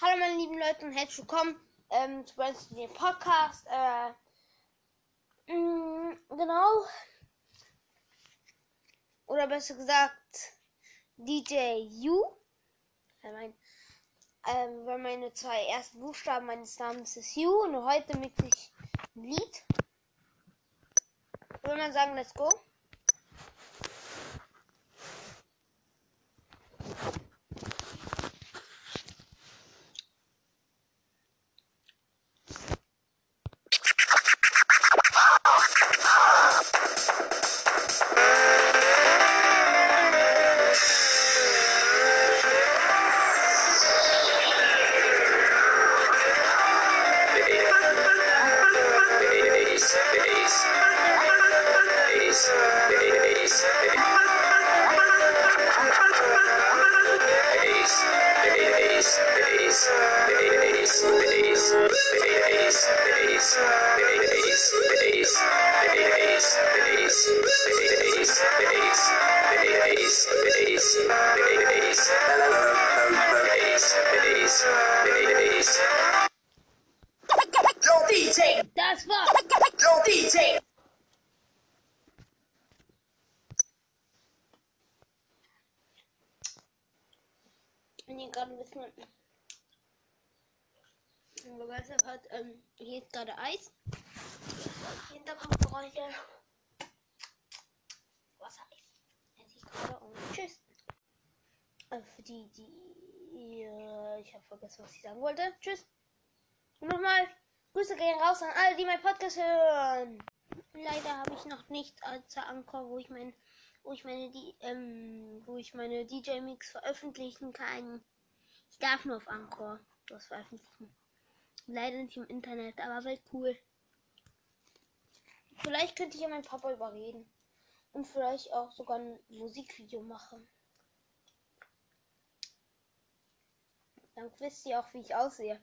Hallo meine lieben Leute und herzlich willkommen ähm, zu dem Podcast. Äh, mh, genau. Oder besser gesagt DJ U. Weil, mein, ähm, weil meine zwei ersten Buchstaben meines Namens ist U und heute mixe ich ein Lied. Würde man sagen, let's go. DJ! Das war. Yo, DJ! Wenn ihr gerade ein bisschen begeistert hat, ähm, hier ist gerade Eis. Hintergrundgeräusche. Wassereis. Esse ich gerade und tschüss. Also für die, die. Äh, ich habe vergessen, was ich sagen wollte. Tschüss. Und nochmal, Grüße gehen raus an alle, die meinen Podcast hören. Leider habe ich noch nicht als Anchor, wo ich mein, wo ich meine, die, ähm, wo ich meine DJ Mix veröffentlichen kann. Ich darf nur auf Anchor was veröffentlichen. Leider nicht im Internet, aber wäre cool. Vielleicht könnte ich ja meinen Papa überreden. Und vielleicht auch sogar ein Musikvideo machen. Dann wisst ihr auch, wie ich aussehe.